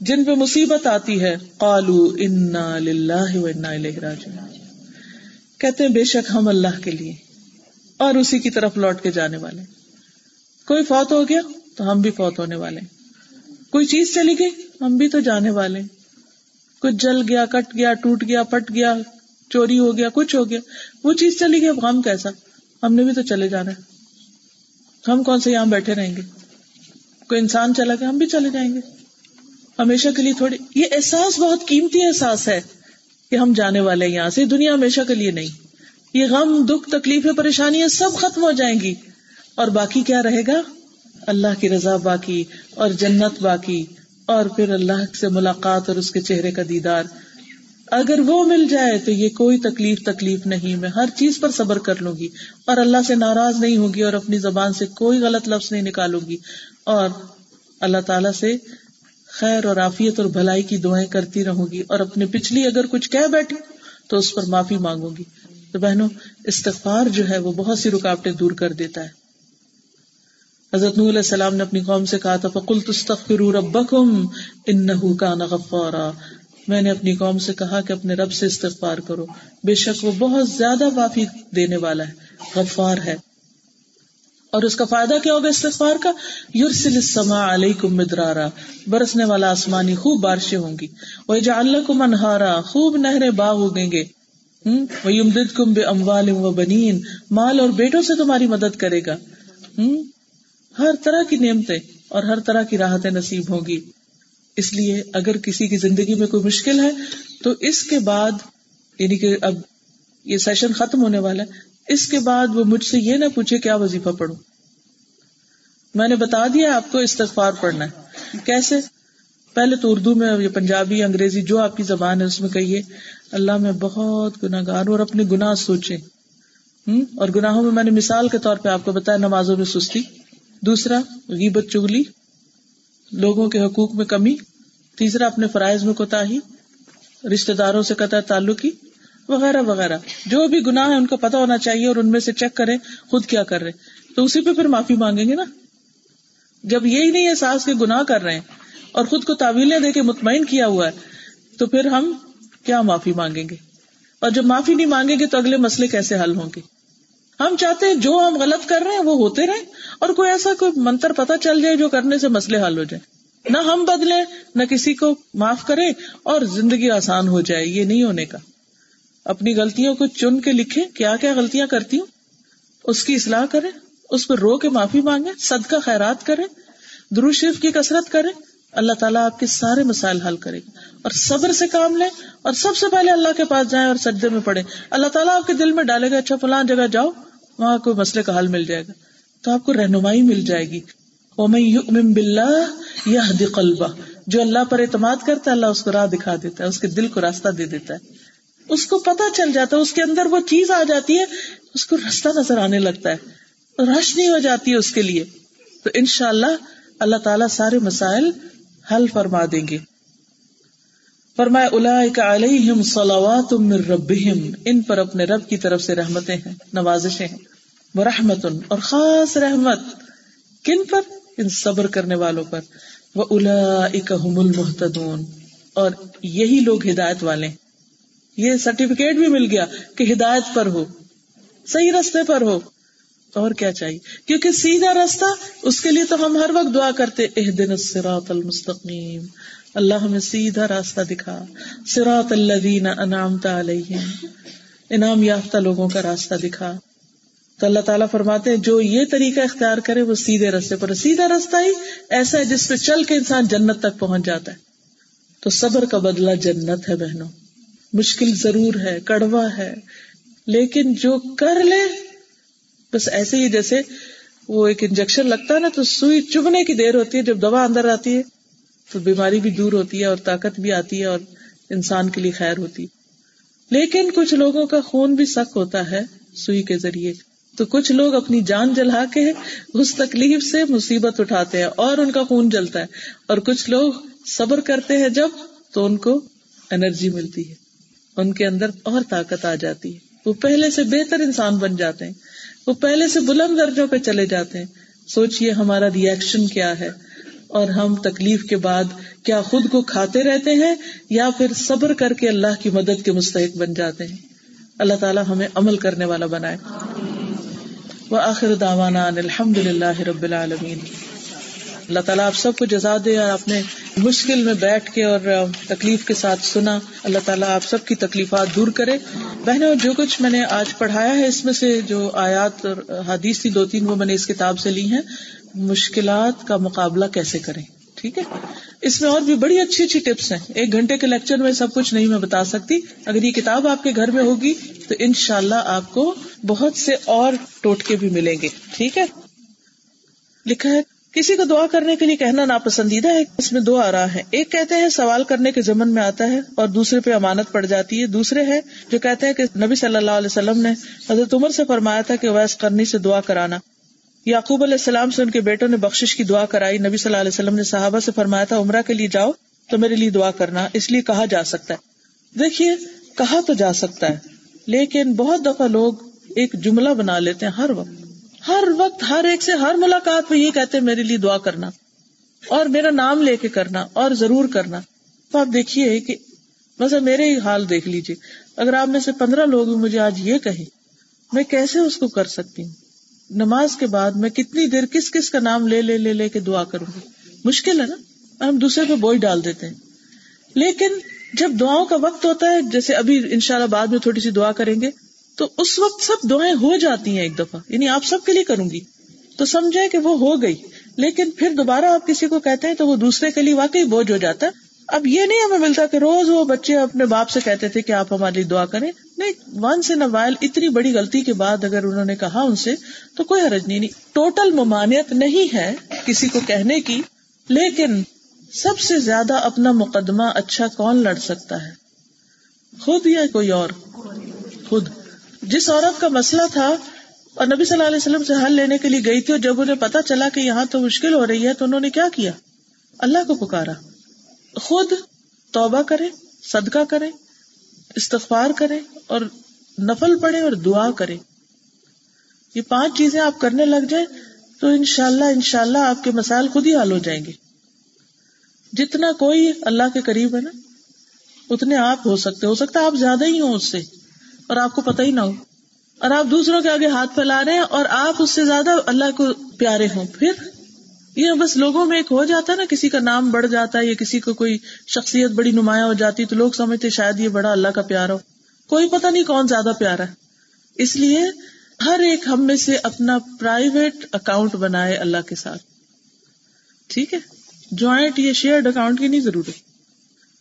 جن پہ مصیبت آتی ہے قالو انا للہ و انا راجعون۔ کہتے ہیں، بے شک ہم اللہ کے لیے اور اسی کی طرف لوٹ کے جانے والے۔ کوئی فوت ہو گیا تو ہم بھی فوت ہونے والے۔ کوئی چیز چلی گئی؟ ہم بھی تو جانے والے کچھ جل گیا، کٹ گیا، ٹوٹ گیا پٹ گیا، چوری ہو گیا، کچھ ہو گیا۔ وہ چیز چلی گئی، اب غم کیسا؟ ہم نے بھی تو چلے جانا ہے۔ ہم کون سے یہاں بیٹھے رہیں گے؟ کوئی انسان چلا گیا، ہم بھی چلے جائیں گے۔ ہمیشہ کے لیے تھوڑی، یہ احساس بہت قیمتی احساس ہے کہ ہم جانے والے یہاں سے۔ دنیا ہمیشہ کے لیے نہیں۔ یہ غم، دکھ، تکلیفیں، پریشانیاں سب ختم ہو جائیں گی۔ اور باقی کیا رہے گا؟ اللہ کی رضا باقی اور جنت باقی اور پھر اللہ سے ملاقات اور اس کے چہرے کا دیدار۔ اگر وہ مل جائے تو یہ کوئی تکلیف تکلیف نہیں، میں ہر چیز پر صبر کر لوں گی اور اللہ سے ناراض نہیں ہوگی اور اپنی زبان سے کوئی غلط لفظ نہیں نکالوں گی۔ اور اللہ تعالی سے خیر اور عافیت اور بھلائی کی دعائیں کرتی رہوں گی اور اپنے پچھلی اگر کچھ کہہ بیٹھی تو اس پر معافی مانگوں گی۔ تو بہنوں، استغفار جو ہے وہ بہت سی رکاوٹیں دور کر دیتا ہے۔ حضرت علیہ السلام نے اپنی قوم سے کہا تھا فکل تستغفروا ربکم انہو کان غفارا۔ میں نے اپنی قوم سے کہا کہ اپنے رب سے استغفار کرو۔ بے شک وہ بہت زیادہ معافی دینے والا ہے، غفار ہے۔ اور اس کا فائدہ کیا ہوگا استغفار کا؟ یورسل السماء علیکم مدرارا۔ برسنے والا آسمانی خوب بارشیں ہوں گی۔ وہ جعلکم انہارا خوب نہریں باغ اگیں گے۔ وَيُمْدِدْكُمْ بِأَمْوَالٍ وَبَنِينَ۔ مال اور بیٹوں سے تمہاری مدد کرے گا۔ ہر طرح کی نعمتیں اور ہر طرح کی راحتیں نصیب ہوں گی۔ اس لیے اگر کسی کی زندگی میں کوئی مشکل ہے، تو اس کے بعد یعنی کہ اب یہ سیشن ختم ہونے والا ہے، اس کے بعد وہ مجھ سے یہ نہ پوچھے کیا وظیفہ پڑھوں۔ میں نے بتا دیا آپ کو استغفار پڑھنا ہے۔ کیسے؟ پہلے تو اردو میں یا پنجابی، انگریزی جو آپ کی زبان ہے، اس میں کہیے، اللہ میں بہت گناہ گار اور اپنے گناہ سوچے اور گناہوں میں میں نے مثال کے طور پہ آپ کو بتایا، نمازوں میں سستی۔ دوسرا، غیبت چگلی، لوگوں کے حقوق میں کمی، تیسرا، اپنے فرائض میں کوتا ہی رشتے داروں سے قطع تعلقی، وغیرہ وغیرہ۔ جو بھی گناہ ہے ان کو پتا ہونا چاہیے اور ان میں سے چیک کرے خود کیا کر رہے تو اسی پہ پھر معافی مانگیں گے نا؟ جب یہی نہیں احساس کے گناہ کر رہے ہیں اور خود کو تعویلیں دے کے مطمئن کیا ہوا ہے، تو پھر ہم کیا معافی مانگیں گے؟ اور جب معافی نہیں مانگیں گے تو اگلے مسئلے کیسے حل ہوں گے؟ ہم چاہتے ہیں جو ہم غلط کر رہے ہیں وہ ہوتے رہے اور کوئی ایسا کوئی منتر پتا چل جائے جو کرنے سے مسئلے حل ہو جائے نہ ہم بدلے نہ کسی کو معاف کرے اور زندگی آسان ہو جائے، یہ نہیں ہونے کا۔ اپنی غلطیوں کو چن کے لکھے کیا کیا غلطیاں کرتی ہوں۔ اس کی اصلاح کرے اس پر رو کے معافی مانگے صدقہ خیرات کرے درو شریف کی کثرت کرے اللہ تعالیٰ آپ کے سارے مسائل حل کرے گا۔ اور صبر سے کام لیں اور سب سے پہلے اللہ کے پاس جائیں اور سجدے میں پڑے اللہ تعالیٰ آپ کے دل میں ڈالے گا اچھا فلاں جگہ جاؤ، وہاں کوئی مسئلے کا حل مل جائے گا۔ تو آپ کو رہنمائی مل جائے گی۔ قلبہ جو اللہ پر اعتماد کرتا ہے، اللہ اس کو راہ دکھا دیتا ہے، اس کے دل کو راستہ دے دیتا ہے۔ اس کو پتا چل جاتا ہے، اس کے اندر وہ چیز آ جاتی ہے، اس کو راستہ نظر آنے لگتا ہے۔ روشنی ہو جاتی ہے اس کے لیے۔ تو ان شاء اللہ اللہ تعالیٰ سارے مسائل حل فرما دیں گے۔ فرمائے الا علیہم صلوات من ربہم، ان پر اپنے رب کی طرف سے رحمتیں ہیں، نوازشیں ہیں رحمت اور خاص رحمت کن پر؟ ان صبر کرنے والوں پر۔ وہ الا هم المحتدون اور یہی لوگ ہدایت والے یہ سرٹیفکیٹ بھی مل گیا کہ ہدایت پر ہو، صحیح رستے پر ہو۔ اور کیا چاہیے؟ کیونکہ سیدھا راستہ، اس کے لیے تو ہم ہر وقت دعا کرتے اح دن سراط المستقیم۔ اللہ ہمیں سیدھا راستہ دکھا۔ سراط اللہ انعام علیہم۔ انعام یافتہ لوگوں کا راستہ دکھا۔ تو اللہ تعالیٰ فرماتے ہیں، جو یہ طریقہ اختیار کرے، وہ سیدھے راستے پر۔ سیدھا راستہ ہی ایسا ہے جس پہ چل کے انسان جنت تک پہنچ جاتا ہے۔ تو صبر کا بدلہ جنت ہے بہنوں۔ مشکل ضرور ہے، کڑوا ہے، لیکن جو کر لے بس ایسے ہی جیسے وہ ایک انجیکشن لگتا ہے نا، تو سوئی چبنے کی دیر ہوتی ہے، جب دوا اندر آتی ہے، تو بیماری بھی دور ہوتی ہے اور طاقت بھی آتی ہے اور انسان کے لیے خیر ہوتی ہے۔ لیکن کچھ لوگوں کا خون بھی سخت ہوتا ہے سوئی کے ذریعے۔ تو کچھ لوگ اپنی جان جلا کے اس تکلیف سے مصیبت اٹھاتے ہیں اور ان کا خون جلتا ہے۔ اور کچھ لوگ صبر کرتے ہیں جب تو ان کو انرجی ملتی ہے۔ ان کے اندر اور طاقت آ جاتی ہے۔ وہ پہلے سے بہتر انسان بن جاتے ہیں، وہ پہلے سے بلند درجوں پہ چلے جاتے ہیں۔ سوچئے ہمارا ریئیکشن کیا ہے۔ اور ہم تکلیف کے بعد کیا خود کو کھاتے رہتے ہیں یا پھر صبر کر کے اللہ کی مدد کے مستحق بن جاتے ہیں۔ اللہ تعالیٰ ہمیں عمل کرنے والا بنائے۔ وہ آخر داوانا الحمد للہ رب العالمین۔ اللہ تعالیٰ آپ سب کو جزا دے اور آپ نے مشکل میں بیٹھ کے اور تکلیف کے ساتھ سنا۔ اللہ تعالیٰ آپ سب کی تکلیفات دور کرے۔ بہنوں، جو کچھ میں نے آج پڑھایا ہے، اس میں سے جو آیات اور حادیث تھی، دو تین وہ میں نے اس کتاب سے لی ہیں۔ مشکلات کا مقابلہ کیسے کریں؟ ٹھیک ہے؟ اس میں اور بھی بڑی اچھی اچھی ٹپس ہیں۔ ایک گھنٹے کے لیکچر میں سب کچھ نہیں میں بتا سکتی۔ اگر یہ کتاب آپ کے گھر میں ہوگی، تو ان شاء اللہ آپ کو بہت سے اور ٹوٹکے بھی ملیں گے۔ ٹھیک ہے؟ لکھا ہے کسی کو دعا کرنے کے لیے کہنا ناپسندیدہ ہے، اس میں دو آ رہا ہے ایک کہتے ہیں، سوال کرنے کے ضمن میں آتا ہے اور دوسرے پہ امانت پڑ جاتی ہے۔ دوسرے ہے جو کہتے ہیں کہ نبی صلی اللہ علیہ وسلم نے حضرت عمر سے فرمایا تھا کہ ویس کرنی سے دعا کرانا۔ یعقوب علیہ السلام سے ان کے بیٹوں نے بخش کی دعا کرائی۔ نبی صلی اللہ علیہ وسلم نے صحابہ سے فرمایا تھا، عمرہ کے لیے جاؤ تو میرے لیے دعا کرنا۔ اس لیے کہا جا سکتا ہے۔ دیکھیے، کہا تو جا سکتا ہے، لیکن بہت دفعہ لوگ ایک جملہ بنا لیتے ہیں ہر وقت۔ ہر وقت ہر ایک سے ہر ملاقات میں یہ کہتے میرے لیے دعا کرنا اور میرا نام لے کے کرنا اور ضرور کرنا۔ تو آپ دیکھیے کہ مثلا میرے ہی حال دیکھ لیجیے اگر آپ میں سے پندرہ لوگ مجھے آج یہ کہیں، میں کیسے اس کو کر سکتی ہوں؟ نماز کے بعد میں کتنی دیر کس کس کا نام لے لے لے لے کے دعا کروں گی؟ مشکل ہے نا؟ ہم دوسرے پہ بوجھ ڈال دیتے ہیں۔ لیکن جب دعاؤں کا وقت ہوتا ہے، جیسے ابھی ان شاء اللہ بعد میں تھوڑی سی دعا کریں گے تو اس وقت سب دعائیں ہو جاتی ہیں ایک دفعہ یعنی آپ سب کے لیے کروں گی۔ تو سمجھے کہ وہ ہو گئی، لیکن پھر دوبارہ آپ کسی کو کہتے ہیں تو وہ دوسرے کے لیے واقعی بوجھ ہو جاتا۔ ہے اب یہ نہیں ہمیں ملتا کہ روز وہ بچے اپنے باپ سے کہتے تھے کہ آپ ہمارے لیے دعا کریں۔ نہیں ون سے نوائل اتنی بڑی غلطی کے بعد اگر انہوں نے کہا ان سے، تو کوئی حرج نہیں۔ یعنی ٹوٹل ممانعت نہیں ہے کسی کو کہنے کی، لیکن سب سے زیادہ اپنا مقدمہ اچھا کون لڑ سکتا ہے؟ خود یا کوئی اور؟ خود۔ جس عورت کا مسئلہ تھا اور نبی صلی اللہ علیہ وسلم سے حل لینے کے لیے گئی تھی اور جب انہیں پتا چلا کہ یہاں تو مشکل ہو رہی ہے تو انہوں نے کیا کیا؟ اللہ کو پکارا۔ خود توبہ کرے صدقہ کرے استغفار کرے اور نفل پڑے اور دعا کرے یہ پانچ چیزیں آپ کرنے لگ جائیں تو ان شاء اللہ ان شاء اللہ آپ کے مسائل خود ہی حل ہو جائیں گے۔ جتنا کوئی اللہ کے قریب ہے نا، اتنے آپ ہو سکتے، ہو سکتا ہے آپ زیادہ ہی ہوں اس سے۔ اور آپ کو پتہ ہی نہ ہو۔ اور آپ دوسروں کے آگے ہاتھ پھیلا رہے ہیں اور آپ اس سے زیادہ اللہ کو پیارے ہوں۔ پھر یہ بس لوگوں میں ایک ہو جاتا ہے نا، کسی کا نام بڑھ جاتا ہے یا کسی کو کوئی شخصیت بڑی نمایاں ہو جاتی تو لوگ سمجھتے شاید یہ بڑا اللہ کا پیار ہو۔ کوئی پتہ نہیں کون زیادہ پیارا ہے۔ اس لیے ہر ایک ہم میں سے اپنا پرائیویٹ اکاؤنٹ بنائے اللہ کے ساتھ۔ ٹھیک ہے؟ جوائنٹ یا شیئرڈ اکاؤنٹ کی نہیں ضرورت۔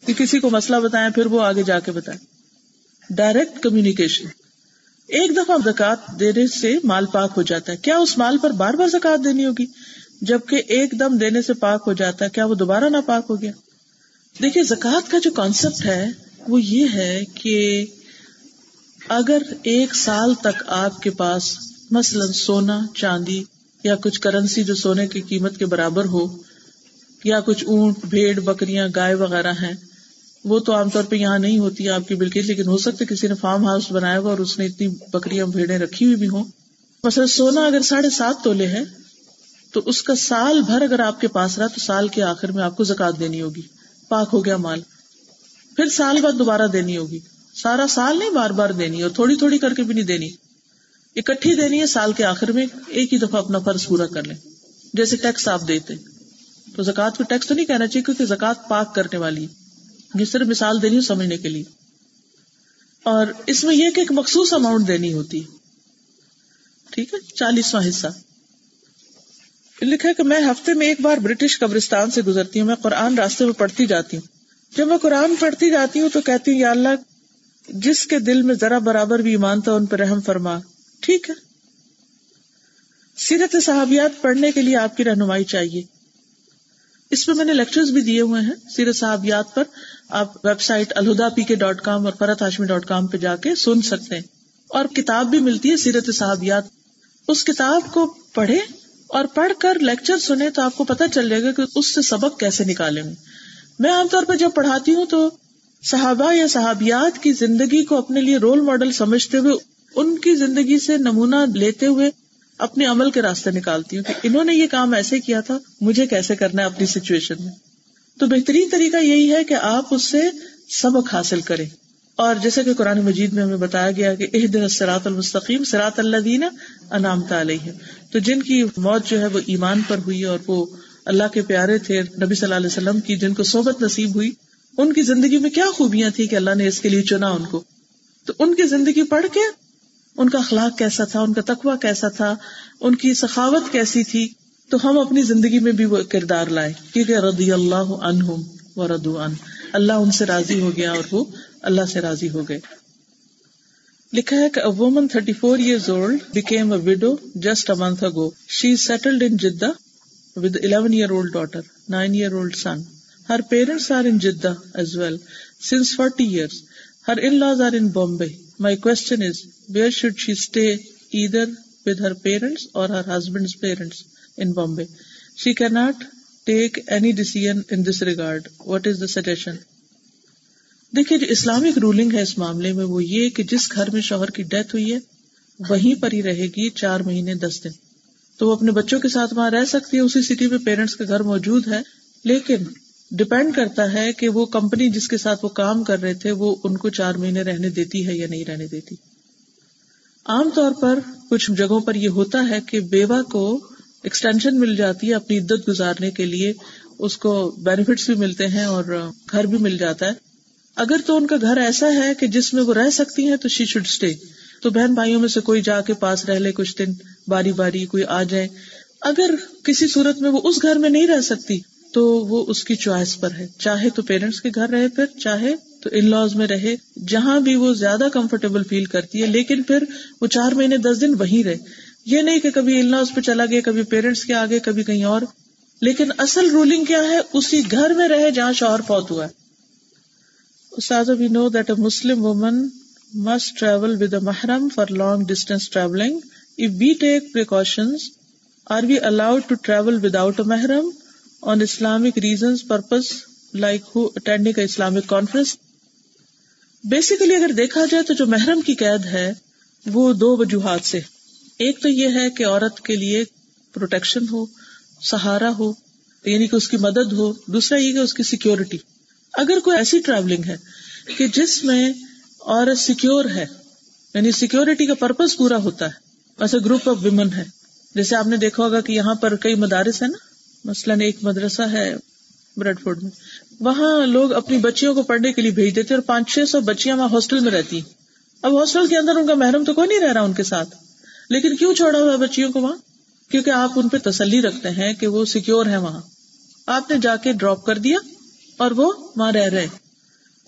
کہ کسی کو مسئلہ بتائیں، پھر وہ آگے جا کے بتائیں۔ Direct communication. ایک دفعہ زکات دینے سے مال پاک ہو جاتا ہے۔ کیا اس مال پر بار بار زکات دینی ہوگی؟ جبکہ ایک دم دینے سے پاک ہو جاتا ہے، کیا وہ دوبارہ نہ پاک ہو گیا؟ دیکھیے زکات کا جو کانسیپٹ ہے، وہ یہ ہے کہ اگر ایک سال تک آپ کے پاس مثلاً سونا، چاندی یا کچھ کرنسی جو سونے کی قیمت کے برابر ہو، یا کچھ اونٹ، بھیڑ، بکریاں، گائے وغیرہ ہیں وہ تو عام طور پہ یہاں نہیں ہوتی آپ کی بالکل، لیکن ہو سکتا کسی نے فارم ہاؤس بنایا ہوا اور اس نے اتنی بکریاں بھیڑے رکھی ہوئی بھی ہوں۔ مثلا سونا اگر ساڑھے سات تولے ہے تو اس کا سال بھر اگر آپ کے پاس رہا تو سال کے آخر میں آپ کو زکات دینی ہوگی۔ پاک ہو گیا مال۔ پھر سال بعد دوبارہ دینی ہوگی۔ سارا سال نہیں، بار بار دینی اور تھوڑی تھوڑی کر کے بھی نہیں دینی۔ اکٹھی دینی ہے، سال کے آخر میں ایک ہی دفعہ اپنا فرض پورا کر لیں۔ جیسے ٹیکس آپ دیتے تو زکات کو ٹیکس تو نہیں کہنا چاہیے، کیونکہ زکات پاک کرنے والی ہے۔ یہ صرف مثال دینی ہوں سمجھنے کے لیے۔ اور اس میں یہ کہ ایک مخصوص اماؤنٹ دینی ہوتی۔ ٹھیک ہے؟ چالیسواں حصہ۔ لکھا کہ میں ہفتے میں ایک بار برٹش قبرستان سے گزرتی ہوں، میں قرآن راستے میں پڑھتی جاتی ہوں۔ جب میں قرآن پڑھتی جاتی ہوں تو کہتی ہوں، یا اللہ، جس کے دل میں ذرا برابر بھی ایمان تھا، ان پہ رحم فرما۔ ٹھیک ہے؟ سیرت صحابیات پڑھنے کے لیے آپ کی رہنمائی چاہیے۔ اس پہ میں نے لیکچر بھی دیے ہوئے ہیں، سیرت صحابیات پر۔ آپ ویب سائٹ الہدا پی کے ڈاٹ کام اور فرت ہاشمی ڈاٹ کام پہ جا کے سن سکتے ہیں۔ اور کتاب بھی ملتی ہے سیرت صحابیات اس کتاب کو پڑھے اور پڑھ کر لیکچر سنے تو آپ کو پتا چل جائے گا کہ اس سے سبق کیسے نکالیں گے میں عام طور پر جب پڑھاتی ہوں تو صحابہ یا صحابیات کی زندگی کو اپنے لیے رول ماڈل سمجھتے ہوئے، ان کی زندگی سے نمونہ لیتے ہوئے اپنے عمل کے راستے نکالتی ہوں کہ انہوں نے یہ کام ایسے کیا تھا، مجھے کیسے کرنا ہے اپنی سچویشن میں؟ تو بہترین طریقہ یہی ہے کہ آپ اس سے سبق حاصل کریں۔ اور جیسے کہ قرآن مجید میں ہمیں بتایا گیا کہ اح دن سرات المستقیم سرات اللہ دینا انعام تعلیہ ہے تو جن کی موت جو ہے وہ ایمان پر ہوئی اور وہ اللہ کے پیارے تھے، نبی صلی اللہ علیہ وسلم کی جن کو صحبت نصیب ہوئی، ان کی زندگی میں کیا خوبیاں تھی کہ اللہ نے اس کے لیے چنا ان کو؟ تو ان کی زندگی پڑھ کے ان کا اخلاق کیسا تھا، ان کا تقوی کیسا تھا، ان کی سخاوت کیسی تھی، تو ہم اپنی زندگی میں بھی وہ کردار لائے، کیونکہ رضی اللہ عنہم و ردو ان اللہ ان سے راضی ہو گیا اور وہ اللہ سے راضی ہو گئے۔ لکھا ہے کہ woman thirty four years old became a widow just a month ago she settled in Jeddah with eleven year old daughter nine year old son her parents are in Jeddah as well since forty years her my question is where should she stay ادھر with her parents اور her husband parents in Bombay she کی not take any decision in this regard what is the suggestion دیکھیے جو Islamic rolling ہے اس معاملے میں وہ یہ کہ جس گھر میں شوہر کی ڈیتھ ہوئی ہے وہیں پر ہی رہے گی چار مہینے دس دن تو وہ اپنے بچوں کے ساتھ وہاں رہ سکتی ہے، اسی سٹی میں پیرنٹس کا گھر موجود ہے، لیکن ڈپینڈ کرتا ہے کہ وہ کمپنی جس کے ساتھ وہ کام کر رہے تھے، وہ ان کو چار مہینے رہنے دیتی ہے یا نہیں رہنے دیتی۔ عام طور پر کچھ جگہوں پر یہ ہوتا ہے کہ بیوہ کو ایکسٹینشن مل جاتی ہے اپنی عدت گزارنے کے لیے، اس کو بینیفٹس بھی ملتے ہیں اور گھر بھی مل جاتا ہے۔ اگر تو ان کا گھر ایسا ہے کہ جس میں وہ رہ سکتی ہیں تو شی شوڈ اسٹے تو بہن بھائیوں میں سے کوئی جا کے پاس رہ لے کچھ دن، باری باری کوئی آ جائے۔ اگر کسی صورت میں وہ اس گھر میں نہیں رہ سکتی تو وہ اس کی چوائس پر ہے۔ چاہے تو پیرنٹس کے گھر رہے، پھر چاہے تو ان لاز میں رہے، جہاں بھی وہ زیادہ کمفرٹیبل فیل کرتی ہے، لیکن پھر وہ چار مہینے، دس دن وہیں رہے۔ یہ نہیں کہ کبھی ان لاز پہ چلا گیا، کبھی پیرنٹس کے آگے، کبھی کہیں اور۔ لیکن اصل رولنگ کیا ہے؟ اسی گھر میں رہے جہاں شوہر فوت ہوا ہے۔ We know that a Muslim woman must travel with a Muharram for long distance travelling if we take precaution are we allowed to travel without a Muharram? On Islamic reasons purpose like who attending Islamic conference basically اگر دیکھا جائے تو جو محرم کی قید ہے، وہ دو وجوہات سے۔ ایک تو یہ ہے کہ عورت کے لیے پروٹیکشن ہو، سہارا ہو یعنی کہ اس کی مدد ہو۔ دوسرا یہ کہ اس کی سیکورٹی اگر کوئی ایسی ٹریولنگ ہے کہ جس میں عورت سیکور ہے یعنی سیکورٹی کا پرپز پورا ہوتا ہے ویسے گروپ آف ویمن ہے۔ جیسے آپ نے دیکھا ہوگا کہ یہاں پر کئی مدارس ہیں نا۔ مثلاً ایک مدرسہ ہے بریڈ فورڈ میں، وہاں لوگ اپنی بچیوں کو پڑھنے کے لیے بھیج دیتے اور پانچ چھ سو بچیاں وہاں ہاسٹل میں رہتی اب ہاسٹل کے اندر ان کا محرم تو کوئی نہیں رہ رہا ان کے ساتھ۔ لیکن کیوں چھوڑا ہوا بچیوں کو وہاں؟ کیونکہ آپ ان پہ تسلی رکھتے ہیں کہ وہ سیکور ہے وہاں۔ آپ نے جا کے ڈراپ کر دیا اور وہ وہاں رہ رہے۔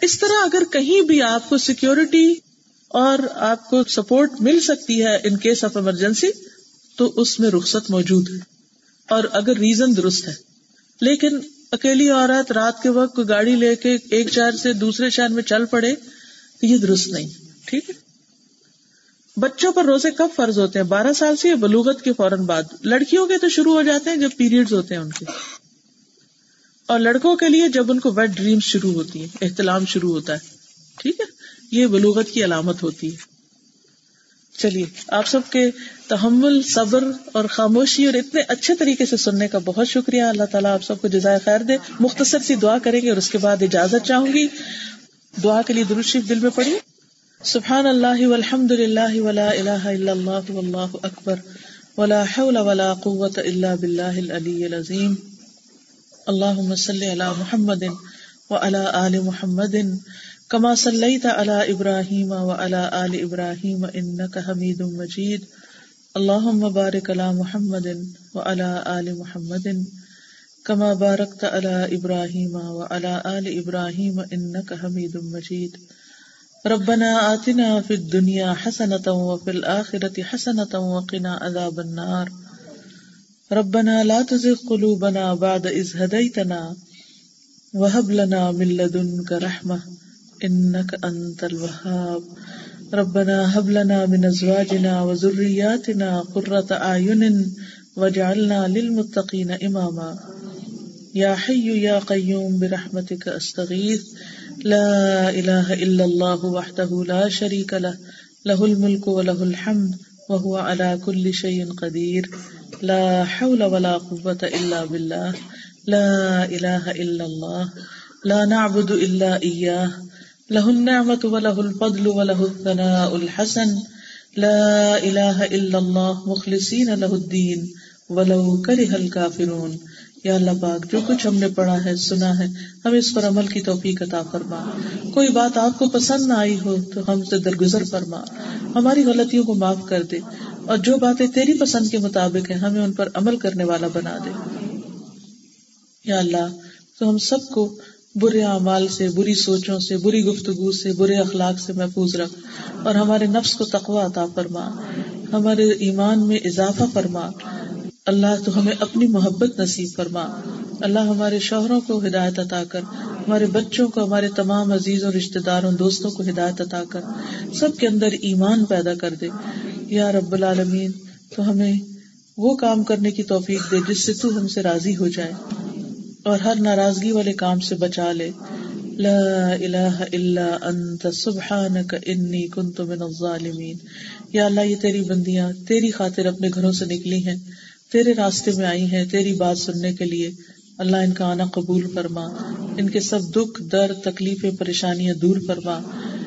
اس طرح اگر کہیں بھی آپ کو سیکورٹی اور آپ کو سپورٹ مل سکتی ہے ان کیس آف ایمرجنسی تو اس میں رخصت موجود ہے۔ اور اگر ریزن درست ہے۔ لیکن اکیلی عورت رات کے وقت کوئی گاڑی لے کے ایک شہر سے دوسرے شہر میں چل پڑے، تو یہ درست نہیں۔ ٹھیک ہے؟ بچوں پر روزے کب فرض ہوتے ہیں؟ بارہ سال سے بلوغت کے فوراً بعد؟ لڑکیوں کے تو شروع ہو جاتے ہیں جب پیریڈ ہوتے ہیں ان کے۔ اور لڑکوں کے لیے جب ان کو ویٹ ڈریم شروع ہوتی ہے احتلام شروع ہوتا ہے۔ ٹھیک ہے؟ یہ بلوغت کی علامت ہوتی ہے۔ چلیے، آپ سب کے تحمل، صبر اور خاموشی اور اتنے اچھے طریقے سے سننے کا بہت شکریہ۔ اللہ تعالیٰ آپ سب کو جزائے خیر دے۔ مختصر سی دعا کریں گے اور اس کے بعد اجازت چاہوں گی۔ دعا کے لیے درشف دل میں پڑی سبحان اللہ والحمد للہ ولا الہ الا اللہ واللہ اکبر۔ ولا حول ولا قوة الا باللہ العلی العظیم۔ اللہم صلی علی محمد وعلى آل محمد۔ کما صلیت علی ابراہیم و علی آل ابراہیم انک حمید مجید. اللہم بارک علی محمد و علی آل محمد. کما بارکت علی ابراہیم و علی آل ابراہیم انک حمید مجید. ربنا آتنا فی الدنیا حسنتا وفی الآخرة حسنتا وقنا عذاب النار. ربنا لا تزغ قلوبنا بعد اذ هديتنا وهب لنا من لدنك رحمه انك انت الوهاب. ربنا هب لنا من ازواجنا وذرياتنا قرة اعين واجعلنا للمتقين اماما يا حي يا قيوم، برحمتك استغيث لا اله الا الله وحده لا شريك له. له الملك وله الحمد، وهو على كل شيء قدير. لا حول ولا قوة الا بالله. لا اله الا الله. لا نعبد الا اياه له النعمة وله الفضل وله الثناء الحسن. لا إله إلا الله، مخلصين له الدين. ولو كره الكافرون. یا اللہ پاک، جو کچھ ہم نے پڑھا ہے، سنا ہے ہمیں اس پر عمل کی توفیق عطا فرما۔ کوئی بات آپ کو پسند نہ آئی ہو، تو ہم سے درگزر فرما۔ ہماری غلطیوں کو معاف کر دے۔ اور جو باتیں تیری پسند کے مطابق ہیں، ہمیں ان پر عمل کرنے والا بنا دے۔ یا اللہ، تو ہم سب کو برے اعمال سے، بری سوچوں سے، بری گفتگو سے، برے اخلاق سے محفوظ رکھ اور ہمارے نفس کو تقوا عطا فرما، ہمارے ایمان میں اضافہ فرما۔ اللہ تو ہمیں اپنی محبت نصیب فرما۔ اللہ ہمارے شوہروں کو ہدایت عطا کر، ہمارے بچوں کو، ہمارے تمام عزیزوں رشتے داروں، دوستوں کو ہدایت عطا کر، سب کے اندر ایمان پیدا کر دے۔ یا رب العالمین، تو ہمیں وہ کام کرنے کی توفیق دے جس سے تو ہم سے راضی ہو جائے۔ اور ہر ناراضگی والے کام سے بچا لے۔ لا الہ الا انت، سبحانک انی کنت من الظالمین۔ یا اللہ، یہ تیری بندیاں، تیری خاطر اپنے گھروں سے نکلی ہیں، تیرے راستے میں آئی ہیں، تیری بات سننے کے لیے۔ اللہ، ان کا آنا قبول فرما۔ ان کے سب دکھ، درد، تکلیفیں، پریشانیاں دور فرما۔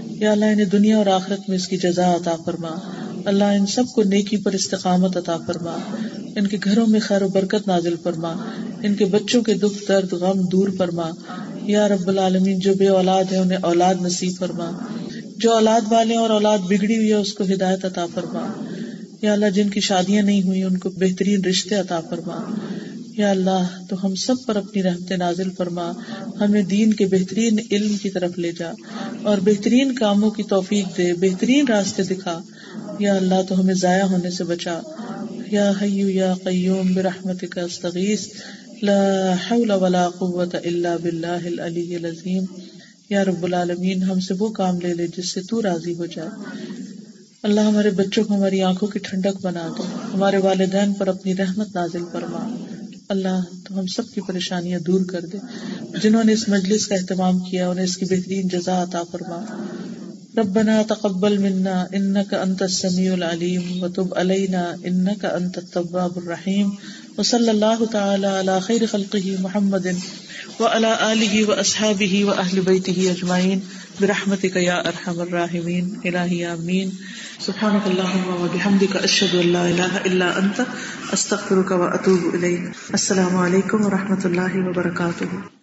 یا اللہ، انہیں دنیا اور آخرت میں اس کی جزا عطا فرما۔ اللہ ان سب کو نیکی پر استقامت عطا فرما، ان کے گھروں میں خیر و برکت نازل فرما، ان کے بچوں کے دکھ، درد، غم دور فرما۔ یا رب العالمین، جو بے اولاد ہے انہیں اولاد نصیب فرما۔ جو اولاد والے اور اولاد بگڑی ہوئی ہے، اس کو ہدایت عطا فرما۔ یا اللہ، جن کی شادیاں نہیں ہوئی ان کو بہترین رشتے عطا فرما۔ یا اللہ، تو ہم سب پر اپنی رحمت نازل فرما۔ ہمیں دین کے بہترین علم کی طرف لے جا اور بہترین کاموں کی توفیق دے، بہترین راستے دکھا۔ یا اللہ تو ہمیں ضائع ہونے سے بچا۔ یا حیو یا قیوم برحمتک استغیث۔ لا حول ولا قوت الا باللہ العلی العظیم۔ یا رب العالمین، ہم سے وہ کام لے لے جس سے تو راضی ہو جائے اللہ ہمارے بچوں کو ہماری آنکھوں کی ٹھنڈک بنا دو ہمارے والدین پر اپنی رحمت نازل فرما۔ اللہ تو ہم سب کی پریشانیاں دور کر دے۔ جنہوں نے اس مجلس کا اہتمام کیا، انہیں اس کی بہترین جزا عطا فرما۔ ربنا تقبل منا انك انت السميع العليم وتب علينا انك انت التواب الرحيم وصلى الله تعالى على خير خلقه محمد وعلى اله واصحابه واهل بيته اجمعين برحمتك يا ارحم الراحمين. الهي امين سبحانك اللهم وبحمدك اشهد ان لا اله الا انت استغفرك واتوب اليك السلام عليكم ورحمه الله وبركاته.